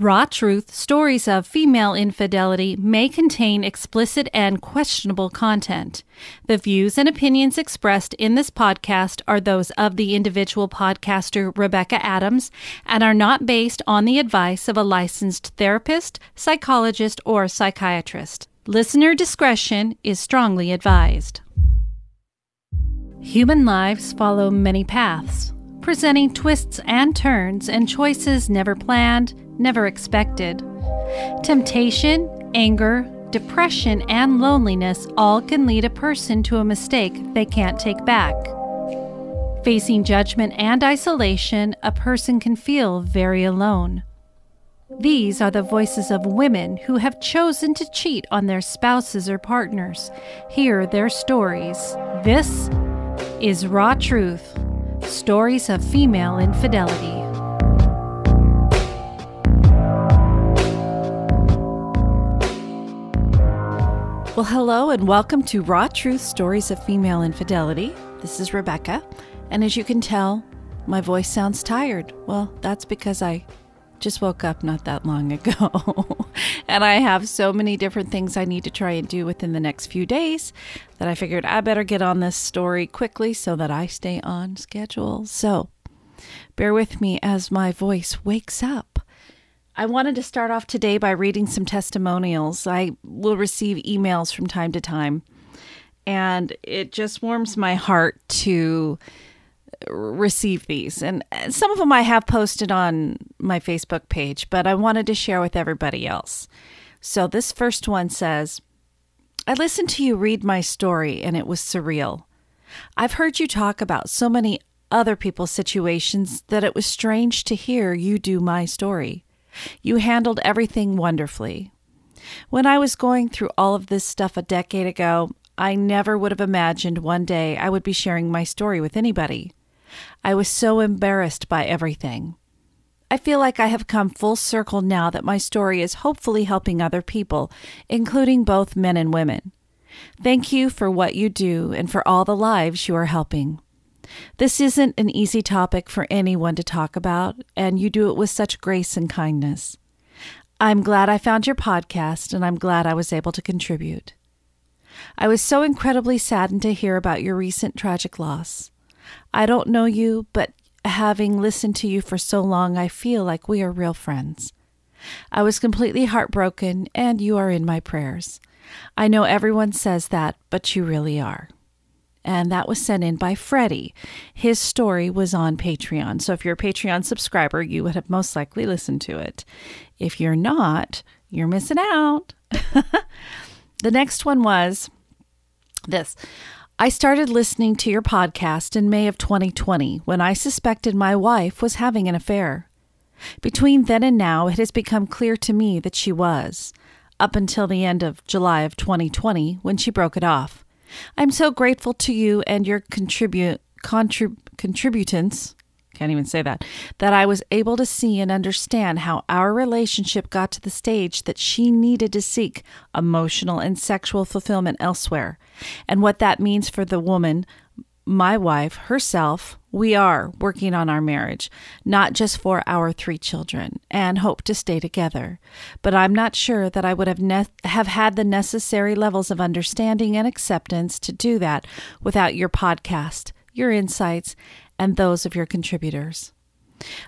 Raw Truth Stories of Female Infidelity may contain explicit and questionable content. The views and opinions expressed in this podcast are those of the individual podcaster Rebecca Adams and are not based on the advice of a licensed therapist, psychologist, or psychiatrist. Listener discretion is strongly advised. Human lives follow many paths, presenting twists and turns and choices never planned never expected. Temptation, anger, depression, and loneliness all can lead a person to a mistake they can't take back. Facing judgment and isolation, a person can feel very alone. These are the voices of women who have chosen to cheat on their spouses or partners. Hear their stories. This is Raw Truth Stories of Female Infidelity. Well, hello and welcome to Raw Truth Stories of Female Infidelity. This is Rebecca, and as you can tell, my voice sounds tired. Well, that's because I just woke up not that long ago. and I have so many different things I need to try and do within the next few days that I figured I better get on this story quickly so that I stay on schedule. So bear with me as my voice wakes up. I wanted to start off today by reading some testimonials. I will receive emails from time to time, and it just warms my heart to receive these. And some of them I have posted on my Facebook page, but I wanted to share with everybody else. So this first one says, I listened to you read my story, and it was surreal. I've heard you talk about so many other people's situations that it was strange to hear you do my story. You handled everything wonderfully. When I was going through all of this stuff a decade ago, I never would have imagined one day I would be sharing my story with anybody. I was so embarrassed by everything. I feel like I have come full circle now that my story is hopefully helping other people, including both men and women. Thank you for what you do and for all the lives you are helping. This isn't an easy topic for anyone to talk about, and you do it with such grace and kindness. I'm glad I found your podcast, and I'm glad I was able to contribute. I was so incredibly saddened to hear about your recent tragic loss. I don't know you, but having listened to you for so long, I feel like we are real friends. I was completely heartbroken, and you are in my prayers. I know everyone says that, but you really are and that was sent in by Freddie. His story was on Patreon. So if you're a Patreon subscriber, you would have most likely listened to it. If you're not, you're missing out. the next one was this. I started listening to your podcast in May of 2020 when I suspected my wife was having an affair. Between then and now, it has become clear to me that she was, up until the end of July of 2020 when she broke it off. I'm so grateful to you and your contribute contrib- contributants can't even say that that I was able to see and understand how our relationship got to the stage that she needed to seek emotional and sexual fulfillment elsewhere and what that means for the woman my wife herself, we are working on our marriage, not just for our three children, and hope to stay together. But I'm not sure that I would have ne- have had the necessary levels of understanding and acceptance to do that without your podcast, your insights, and those of your contributors.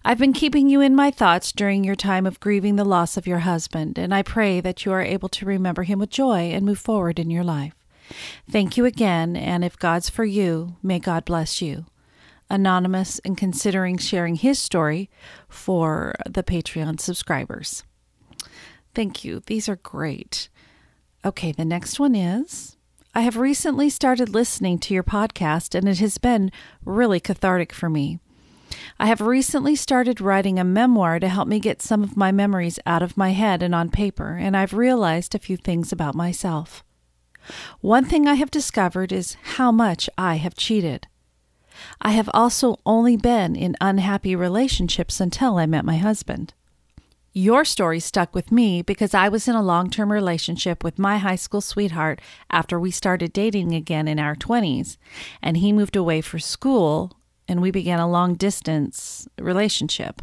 I've been keeping you in my thoughts during your time of grieving the loss of your husband, and I pray that you are able to remember him with joy and move forward in your life. Thank you again, and if God's for you, may God bless you. Anonymous and considering sharing his story for the Patreon subscribers. Thank you. These are great. Okay, the next one is I have recently started listening to your podcast, and it has been really cathartic for me. I have recently started writing a memoir to help me get some of my memories out of my head and on paper, and I've realized a few things about myself. One thing I have discovered is how much I have cheated. I have also only been in unhappy relationships until I met my husband. Your story stuck with me because I was in a long term relationship with my high school sweetheart after we started dating again in our 20s, and he moved away for school, and we began a long distance relationship.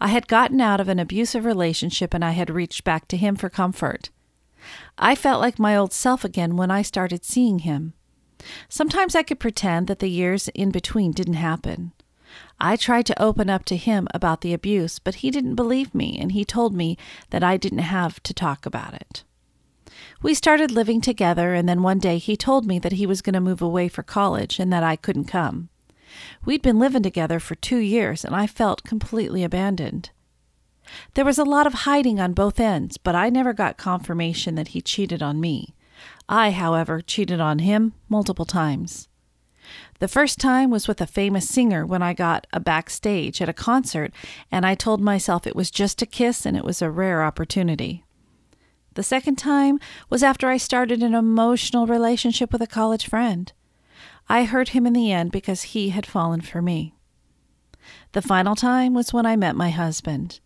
I had gotten out of an abusive relationship and I had reached back to him for comfort. I felt like my old self again when I started seeing him. Sometimes I could pretend that the years in between didn't happen. I tried to open up to him about the abuse, but he didn't believe me and he told me that I didn't have to talk about it. We started living together, and then one day he told me that he was going to move away for college and that I couldn't come. We'd been living together for two years, and I felt completely abandoned. There was a lot of hiding on both ends, but I never got confirmation that he cheated on me. I, however, cheated on him multiple times. The first time was with a famous singer when I got a backstage at a concert, and I told myself it was just a kiss and it was a rare opportunity. The second time was after I started an emotional relationship with a college friend. I hurt him in the end because he had fallen for me. The final time was when I met my husband.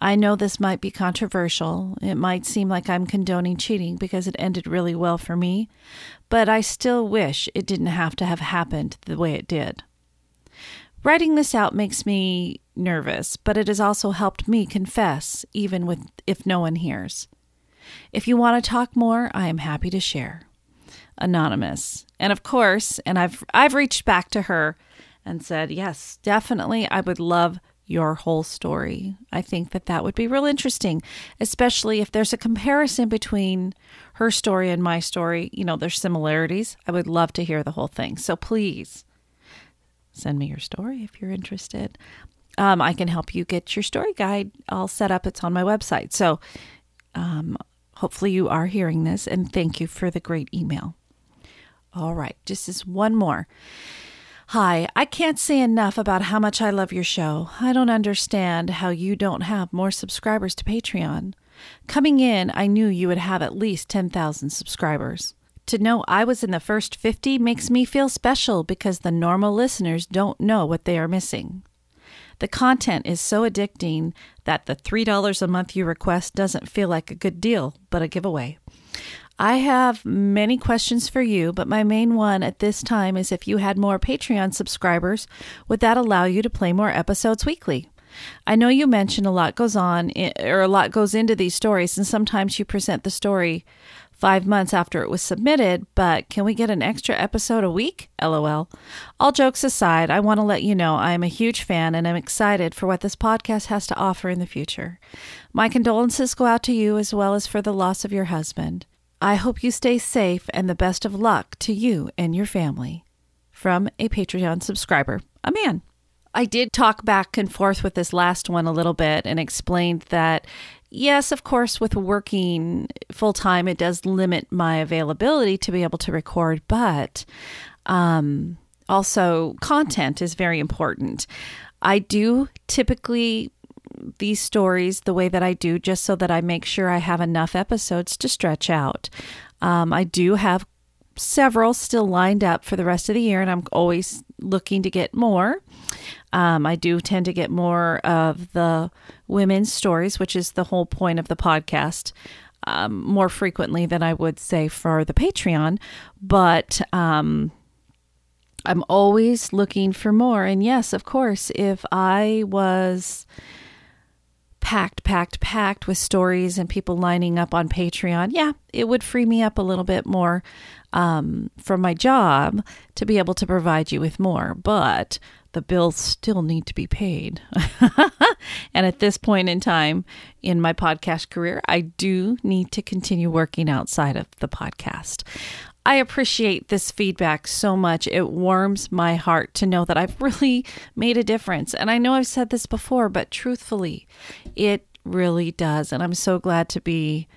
I know this might be controversial. It might seem like I'm condoning cheating because it ended really well for me, but I still wish it didn't have to have happened the way it did. Writing this out makes me nervous, but it has also helped me confess, even with if no one hears. If you want to talk more, I am happy to share. Anonymous. And of course, and I've I've reached back to her and said, "Yes, definitely I would love your whole story. I think that that would be real interesting, especially if there's a comparison between her story and my story. You know, there's similarities. I would love to hear the whole thing. So please send me your story if you're interested. Um, I can help you get your story guide all set up. It's on my website. So um, hopefully you are hearing this, and thank you for the great email. All right, just as one more. Hi, I can't say enough about how much I love your show. I don't understand how you don't have more subscribers to Patreon. Coming in, I knew you would have at least 10,000 subscribers. To know I was in the first 50 makes me feel special because the normal listeners don't know what they are missing. The content is so addicting that the $3 a month you request doesn't feel like a good deal, but a giveaway. I have many questions for you, but my main one at this time is if you had more Patreon subscribers, would that allow you to play more episodes weekly? I know you mentioned a lot goes on or a lot goes into these stories, and sometimes you present the story five months after it was submitted, but can we get an extra episode a week? LOL. All jokes aside, I want to let you know I am a huge fan and I'm excited for what this podcast has to offer in the future. My condolences go out to you as well as for the loss of your husband. I hope you stay safe and the best of luck to you and your family. From a Patreon subscriber, a man. I did talk back and forth with this last one a little bit and explained that, yes, of course, with working full time, it does limit my availability to be able to record, but um, also content is very important. I do typically these stories the way that I do, just so that I make sure I have enough episodes to stretch out. Um, I do have several still lined up for the rest of the year, and I'm always looking to get more. Um, I do tend to get more of the women's stories, which is the whole point of the podcast, um, more frequently than I would say for the Patreon. But um, I'm always looking for more. And yes, of course, if I was packed, packed, packed with stories and people lining up on Patreon, yeah, it would free me up a little bit more um, from my job to be able to provide you with more. But the bills still need to be paid. and at this point in time in my podcast career, I do need to continue working outside of the podcast. I appreciate this feedback so much. It warms my heart to know that I've really made a difference. And I know I've said this before, but truthfully, it really does. And I'm so glad to be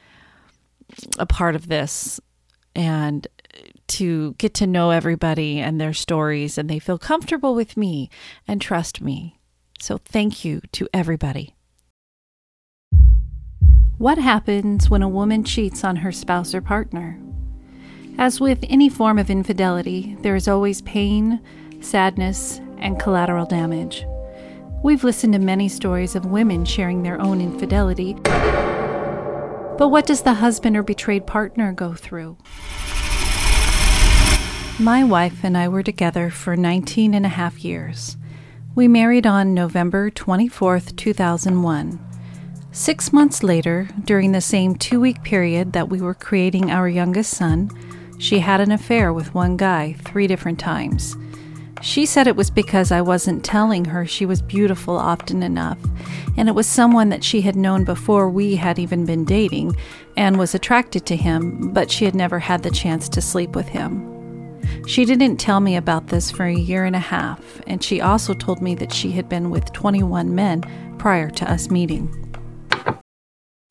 a part of this and to get to know everybody and their stories, and they feel comfortable with me and trust me. So, thank you to everybody. What happens when a woman cheats on her spouse or partner? As with any form of infidelity, there is always pain, sadness, and collateral damage. We've listened to many stories of women sharing their own infidelity. But what does the husband or betrayed partner go through? My wife and I were together for 19 and a half years. We married on November 24th, 2001. Six months later, during the same two week period that we were creating our youngest son, she had an affair with one guy three different times. She said it was because I wasn't telling her she was beautiful often enough, and it was someone that she had known before we had even been dating and was attracted to him, but she had never had the chance to sleep with him. She didn't tell me about this for a year and a half, and she also told me that she had been with 21 men prior to us meeting.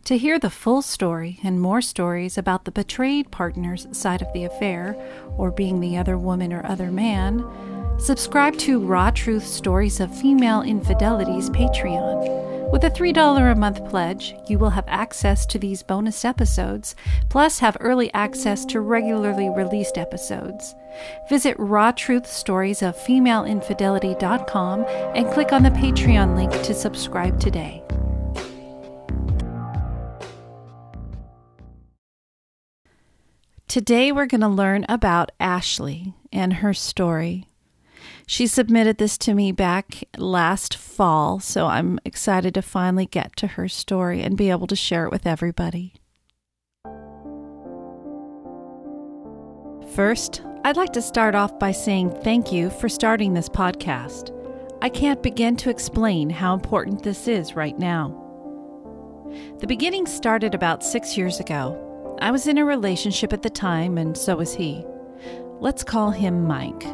To hear the full story and more stories about the betrayed partner's side of the affair, or being the other woman or other man, subscribe to Raw Truth Stories of Female Infidelities Patreon. With a $3 a month pledge, you will have access to these bonus episodes, plus have early access to regularly released episodes. Visit rawtruthstoriesoffemaleinfidelity.com and click on the Patreon link to subscribe today. Today we're going to learn about Ashley and her story. She submitted this to me back last fall, so I'm excited to finally get to her story and be able to share it with everybody. First, I'd like to start off by saying thank you for starting this podcast. I can't begin to explain how important this is right now. The beginning started about six years ago. I was in a relationship at the time, and so was he. Let's call him Mike.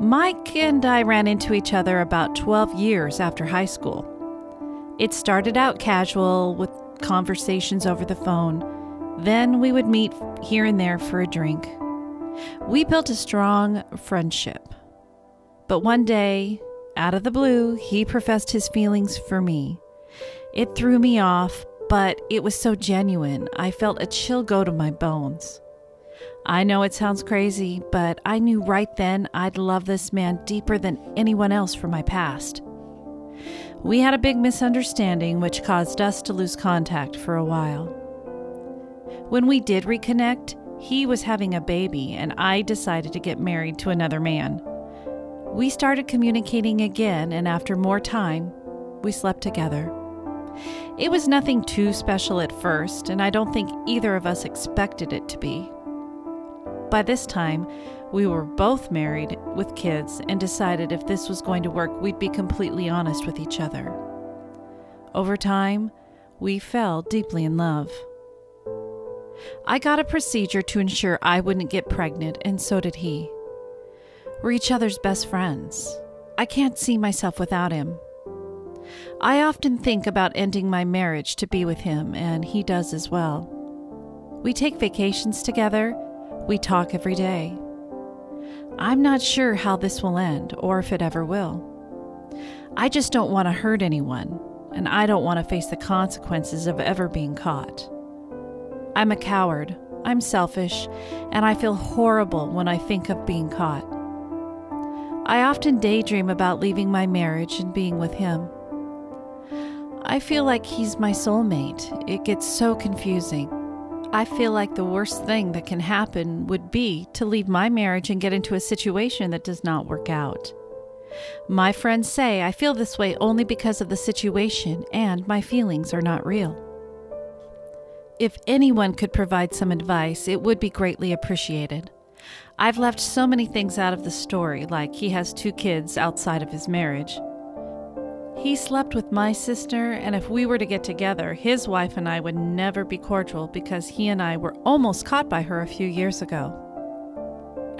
Mike and I ran into each other about 12 years after high school. It started out casual with conversations over the phone. Then we would meet here and there for a drink. We built a strong friendship. But one day, out of the blue, he professed his feelings for me. It threw me off, but it was so genuine, I felt a chill go to my bones. I know it sounds crazy, but I knew right then I'd love this man deeper than anyone else from my past. We had a big misunderstanding, which caused us to lose contact for a while. When we did reconnect, he was having a baby, and I decided to get married to another man. We started communicating again, and after more time, we slept together. It was nothing too special at first, and I don't think either of us expected it to be. By this time, we were both married with kids and decided if this was going to work, we'd be completely honest with each other. Over time, we fell deeply in love. I got a procedure to ensure I wouldn't get pregnant, and so did he. We're each other's best friends. I can't see myself without him. I often think about ending my marriage to be with him, and he does as well. We take vacations together we talk every day. I'm not sure how this will end or if it ever will. I just don't want to hurt anyone, and I don't want to face the consequences of ever being caught. I'm a coward, I'm selfish, and I feel horrible when I think of being caught. I often daydream about leaving my marriage and being with him. I feel like he's my soulmate. It gets so confusing. I feel like the worst thing that can happen would be to leave my marriage and get into a situation that does not work out. My friends say I feel this way only because of the situation and my feelings are not real. If anyone could provide some advice, it would be greatly appreciated. I've left so many things out of the story, like he has two kids outside of his marriage. He slept with my sister, and if we were to get together, his wife and I would never be cordial because he and I were almost caught by her a few years ago.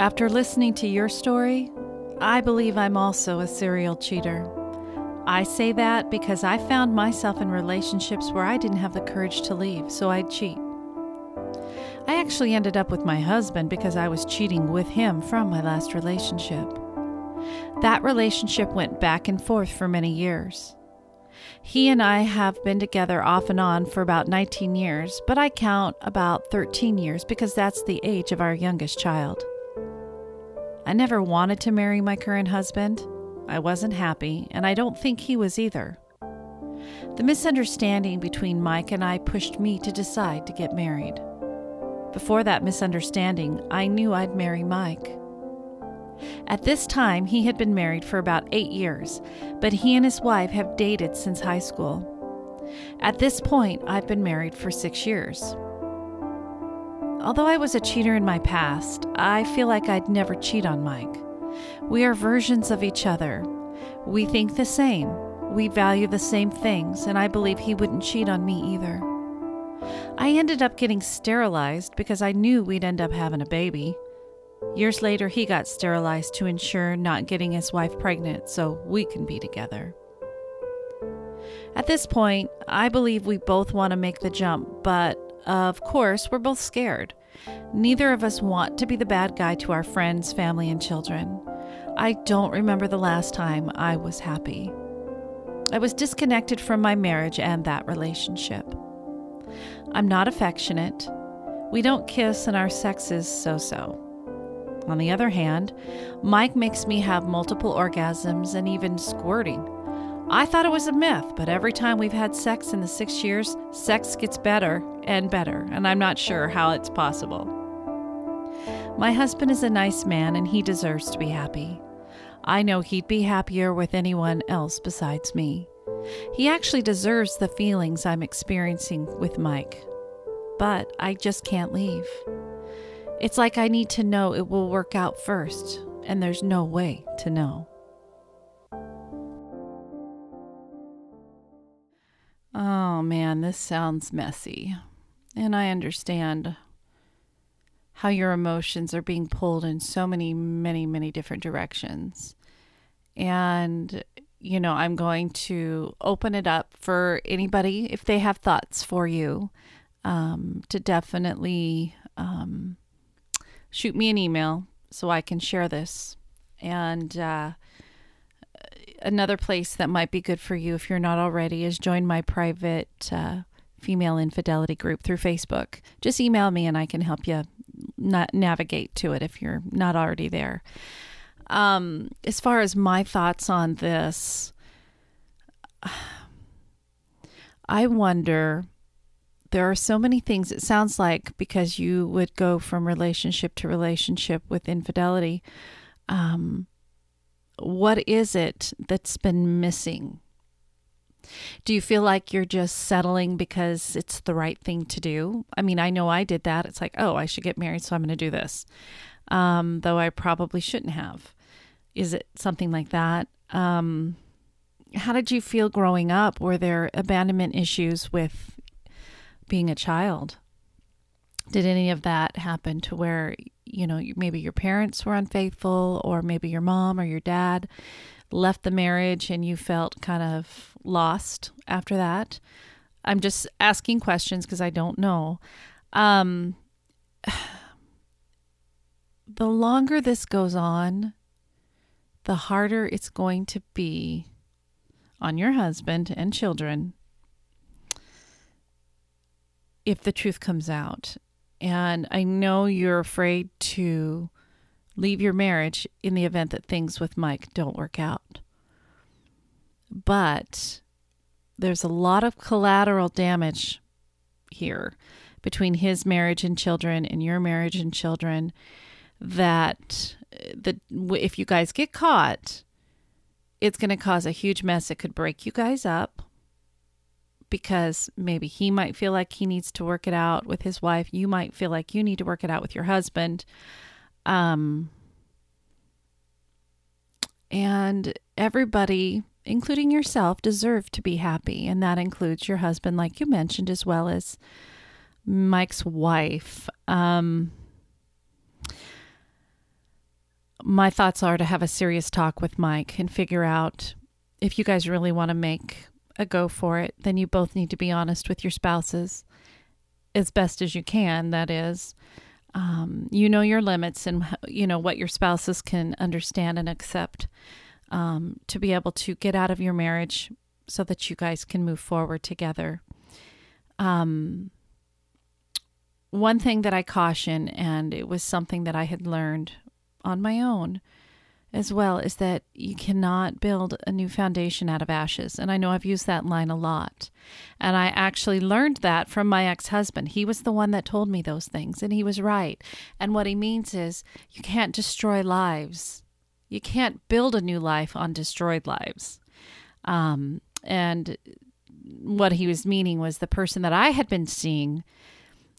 After listening to your story, I believe I'm also a serial cheater. I say that because I found myself in relationships where I didn't have the courage to leave, so I'd cheat. I actually ended up with my husband because I was cheating with him from my last relationship. That relationship went back and forth for many years. He and I have been together off and on for about 19 years, but I count about 13 years because that's the age of our youngest child. I never wanted to marry my current husband. I wasn't happy, and I don't think he was either. The misunderstanding between Mike and I pushed me to decide to get married. Before that misunderstanding, I knew I'd marry Mike. At this time, he had been married for about eight years, but he and his wife have dated since high school. At this point, I've been married for six years. Although I was a cheater in my past, I feel like I'd never cheat on Mike. We are versions of each other. We think the same. We value the same things, and I believe he wouldn't cheat on me either. I ended up getting sterilized because I knew we'd end up having a baby. Years later, he got sterilized to ensure not getting his wife pregnant so we can be together. At this point, I believe we both want to make the jump, but of course, we're both scared. Neither of us want to be the bad guy to our friends, family, and children. I don't remember the last time I was happy. I was disconnected from my marriage and that relationship. I'm not affectionate. We don't kiss, and our sex is so so. On the other hand, Mike makes me have multiple orgasms and even squirting. I thought it was a myth, but every time we've had sex in the six years, sex gets better and better, and I'm not sure how it's possible. My husband is a nice man and he deserves to be happy. I know he'd be happier with anyone else besides me. He actually deserves the feelings I'm experiencing with Mike. But I just can't leave. It's like I need to know it will work out first, and there's no way to know. Oh man, this sounds messy. And I understand how your emotions are being pulled in so many, many, many different directions. And, you know, I'm going to open it up for anybody, if they have thoughts for you, um, to definitely um, shoot me an email so I can share this. And, uh, another place that might be good for you if you're not already is join my private uh, female infidelity group through Facebook. Just email me and I can help you na- navigate to it if you're not already there. Um, as far as my thoughts on this, I wonder. There are so many things. It sounds like because you would go from relationship to relationship with infidelity. Um, what is it that's been missing? Do you feel like you're just settling because it's the right thing to do? I mean, I know I did that. It's like, oh, I should get married, so I'm going to do this, um, though I probably shouldn't have. Is it something like that? Um, how did you feel growing up? Were there abandonment issues with being a child? Did any of that happen to where you know, maybe your parents were unfaithful, or maybe your mom or your dad left the marriage and you felt kind of lost after that. I'm just asking questions because I don't know. Um, the longer this goes on, the harder it's going to be on your husband and children if the truth comes out. And I know you're afraid to leave your marriage in the event that things with Mike don't work out. But there's a lot of collateral damage here between his marriage and children and your marriage and children that the if you guys get caught it's going to cause a huge mess it could break you guys up because maybe he might feel like he needs to work it out with his wife. You might feel like you need to work it out with your husband. Um, and everybody, including yourself, deserve to be happy. And that includes your husband, like you mentioned, as well as Mike's wife. Um, my thoughts are to have a serious talk with Mike and figure out if you guys really want to make a go for it, then you both need to be honest with your spouses as best as you can. That is, um, you know your limits and you know what your spouses can understand and accept um, to be able to get out of your marriage so that you guys can move forward together. Um, one thing that I caution, and it was something that I had learned on my own as well is that you cannot build a new foundation out of ashes. And I know I've used that line a lot. And I actually learned that from my ex husband. He was the one that told me those things, and he was right. And what he means is you can't destroy lives You can't build a new life on destroyed lives. Um, and what he was meaning was the person that I had been seeing,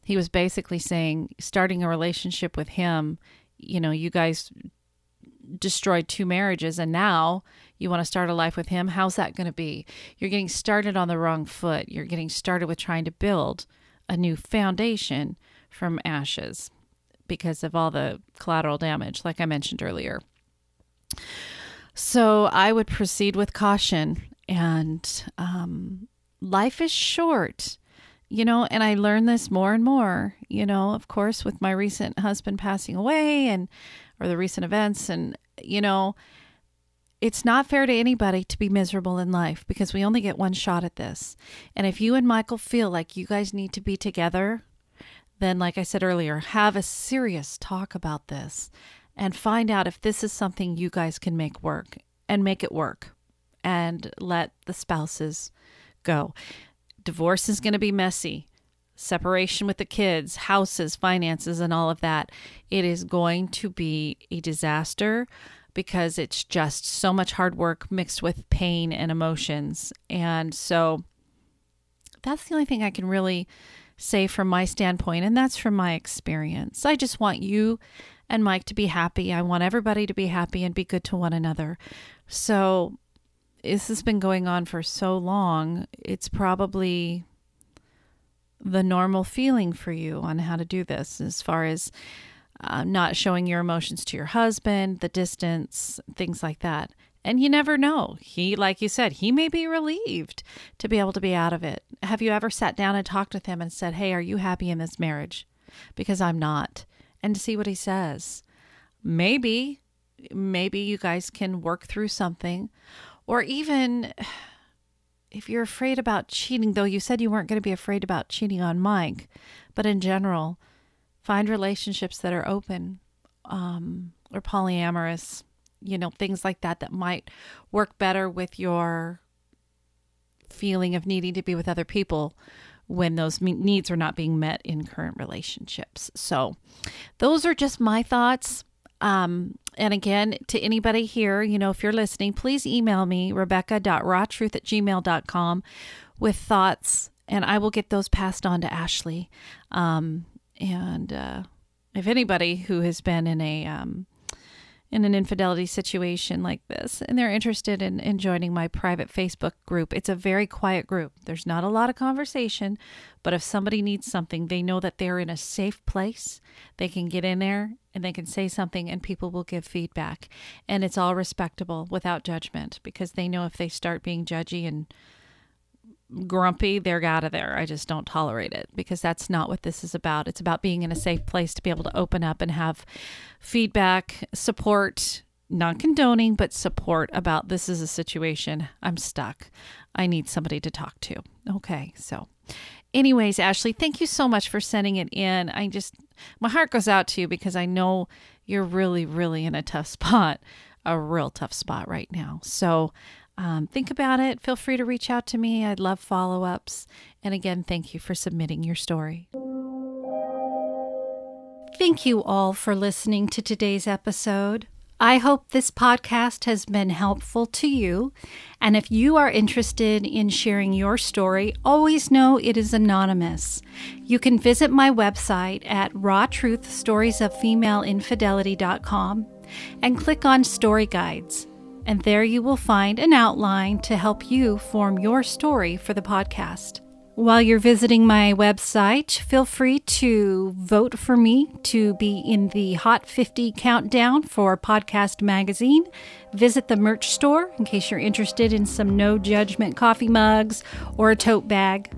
he was basically saying, starting a relationship with him, you know, you guys destroyed two marriages and now you want to start a life with him. How's that going to be? You're getting started on the wrong foot. You're getting started with trying to build a new foundation from ashes because of all the collateral damage, like I mentioned earlier. So I would proceed with caution. And um, life is short, you know, and I learn this more and more, you know, of course, with my recent husband passing away and, or the recent events. And, you know, it's not fair to anybody to be miserable in life because we only get one shot at this. And if you and Michael feel like you guys need to be together, then, like I said earlier, have a serious talk about this and find out if this is something you guys can make work and make it work and let the spouses go. Divorce is going to be messy. Separation with the kids, houses, finances, and all of that. It is going to be a disaster because it's just so much hard work mixed with pain and emotions. And so that's the only thing I can really say from my standpoint, and that's from my experience. I just want you and Mike to be happy. I want everybody to be happy and be good to one another. So, this has been going on for so long, it's probably the normal feeling for you on how to do this as far as uh, not showing your emotions to your husband, the distance, things like that. And you never know. He, like you said, he may be relieved to be able to be out of it. Have you ever sat down and talked with him and said, Hey, are you happy in this marriage? Because I'm not. And to see what he says. Maybe, maybe you guys can work through something. Or even if you're afraid about cheating, though you said you weren't going to be afraid about cheating on Mike, but in general, Find relationships that are open um, or polyamorous, you know, things like that that might work better with your feeling of needing to be with other people when those needs are not being met in current relationships. So, those are just my thoughts. Um, and again, to anybody here, you know, if you're listening, please email me, rebecca.rawtruth at gmail.com with thoughts, and I will get those passed on to Ashley. Um, and uh, if anybody who has been in a um, in an infidelity situation like this and they're interested in, in joining my private Facebook group, it's a very quiet group. There's not a lot of conversation, but if somebody needs something, they know that they're in a safe place. They can get in there and they can say something and people will give feedback. And it's all respectable without judgment because they know if they start being judgy and grumpy, they're out of there. I just don't tolerate it because that's not what this is about. It's about being in a safe place to be able to open up and have feedback, support, not condoning, but support about this is a situation. I'm stuck. I need somebody to talk to. Okay, so. Anyways, Ashley, thank you so much for sending it in. I just, my heart goes out to you because I know you're really, really in a tough spot, a real tough spot right now. So um, think about it. Feel free to reach out to me. I'd love follow ups. And again, thank you for submitting your story. Thank you all for listening to today's episode. I hope this podcast has been helpful to you. And if you are interested in sharing your story, always know it is anonymous. You can visit my website at rawtruthstoriesoffemaleinfidelity.com and click on Story Guides and there you will find an outline to help you form your story for the podcast. While you're visiting my website, feel free to vote for me to be in the Hot 50 countdown for Podcast Magazine. Visit the merch store in case you're interested in some no judgment coffee mugs or a tote bag.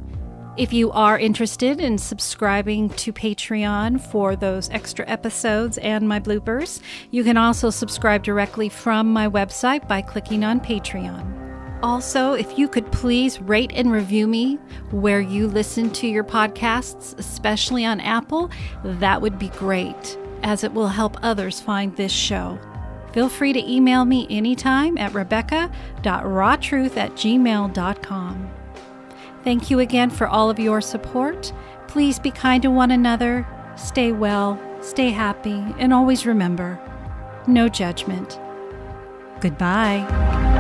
If you are interested in subscribing to Patreon for those extra episodes and my bloopers, you can also subscribe directly from my website by clicking on Patreon. Also, if you could please rate and review me where you listen to your podcasts, especially on Apple, that would be great, as it will help others find this show. Feel free to email me anytime at rebecca.rawtruth at gmail.com. Thank you again for all of your support. Please be kind to one another, stay well, stay happy, and always remember no judgment. Goodbye.